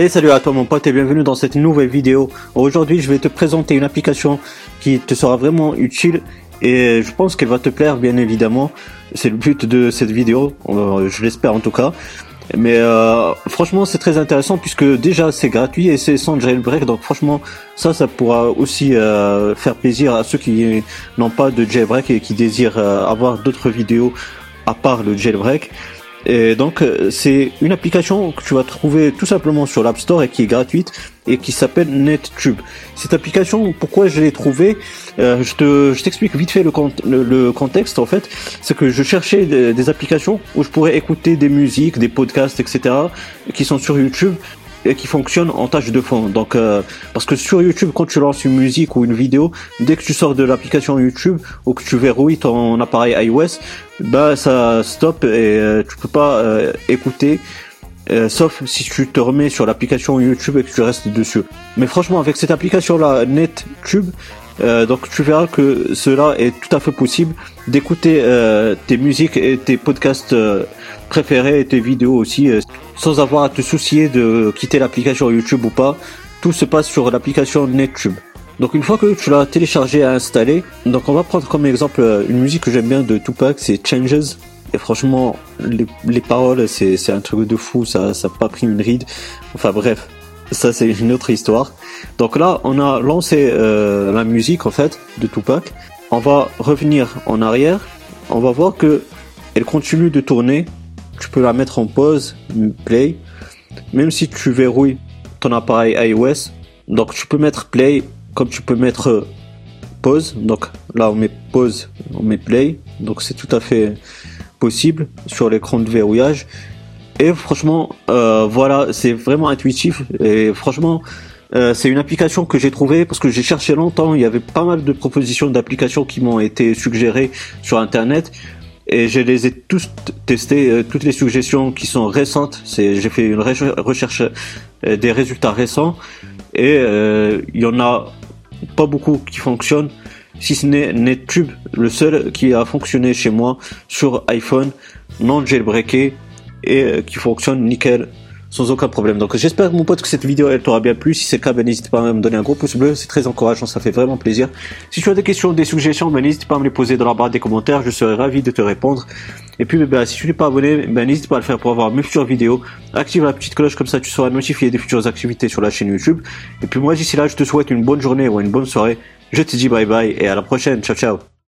Et salut à toi mon pote et bienvenue dans cette nouvelle vidéo. Aujourd'hui je vais te présenter une application qui te sera vraiment utile et je pense qu'elle va te plaire bien évidemment. C'est le but de cette vidéo, euh, je l'espère en tout cas. Mais euh, franchement c'est très intéressant puisque déjà c'est gratuit et c'est sans jailbreak donc franchement ça ça pourra aussi euh, faire plaisir à ceux qui n'ont pas de jailbreak et qui désirent avoir d'autres vidéos à part le jailbreak. Et donc euh, c'est une application que tu vas trouver tout simplement sur l'App Store et qui est gratuite et qui s'appelle NetTube. Cette application, pourquoi je l'ai trouvée euh, Je te, je t'explique vite fait le, contexte en fait. C'est que je cherchais des, applications où je pourrais écouter des musiques, des podcasts, etc. qui sont sur YouTube et qui fonctionne en tâche de fond. Donc, euh, parce que sur YouTube, quand tu lances une musique ou une vidéo, dès que tu sors de l'application YouTube ou que tu verrouilles ton appareil iOS, bah ça stop et euh, tu peux pas euh, écouter. sauf si tu te remets sur l'application YouTube et que tu restes dessus. Mais franchement, avec cette application-là, NetTube, donc tu verras que cela est tout à fait possible d'écouter tes musiques et tes podcasts préférés et tes vidéos aussi sans avoir à te soucier de quitter l'application YouTube ou pas. Tout se passe sur l'application NetTube. Donc une fois que tu l'as téléchargé et installé, donc on va prendre comme exemple euh, une musique que j'aime bien de Tupac, c'est Changes. Et franchement, les, paroles, c'est un truc de fou, ça n'a pas pris une ride. Enfin bref, ça c'est une autre histoire. Donc là, on a lancé euh, la musique en fait de Tupac. On va revenir en arrière. On va voir que elle continue de tourner tu peux la mettre en pause, play, même si tu verrouilles ton appareil iOS. Donc tu peux mettre play comme tu peux mettre pause. Donc là on met pause, on met play. Donc c'est tout à fait possible sur l'écran de verrouillage. Et franchement, euh, voilà, c'est vraiment intuitif. Et franchement, euh, c'est une application que j'ai trouvée parce que j'ai cherché longtemps. Il y avait pas mal de propositions d'applications qui m'ont été suggérées sur Internet et je les ai tous testés, euh, toutes les suggestions qui sont récentes. J'ai fait une recherche des résultats récents et il y en a pas beaucoup qui fonctionnent, si ce n'est NetTube, le seul qui a fonctionné chez moi sur iPhone, non jailbreaké et qui fonctionne nickel sans aucun problème. Donc j'espère mon pote que cette vidéo elle t'aura bien plu. Si c'est le cas, ben, n'hésite pas à me donner un gros pouce bleu, c'est très encourageant, ça fait vraiment plaisir. Si tu as des questions, des suggestions, ben, n'hésite pas à me les poser dans la barre des commentaires, je serai ravi de te répondre. Et puis ben, si tu n'es pas abonné, ben, n'hésite pas à le faire pour avoir mes futures vidéos. Active la petite cloche comme ça tu seras notifié des futures activités sur la chaîne YouTube. Et puis moi d'ici là, je te souhaite une bonne journée ou une bonne soirée. Je te dis bye bye et à la prochaine. Ciao ciao.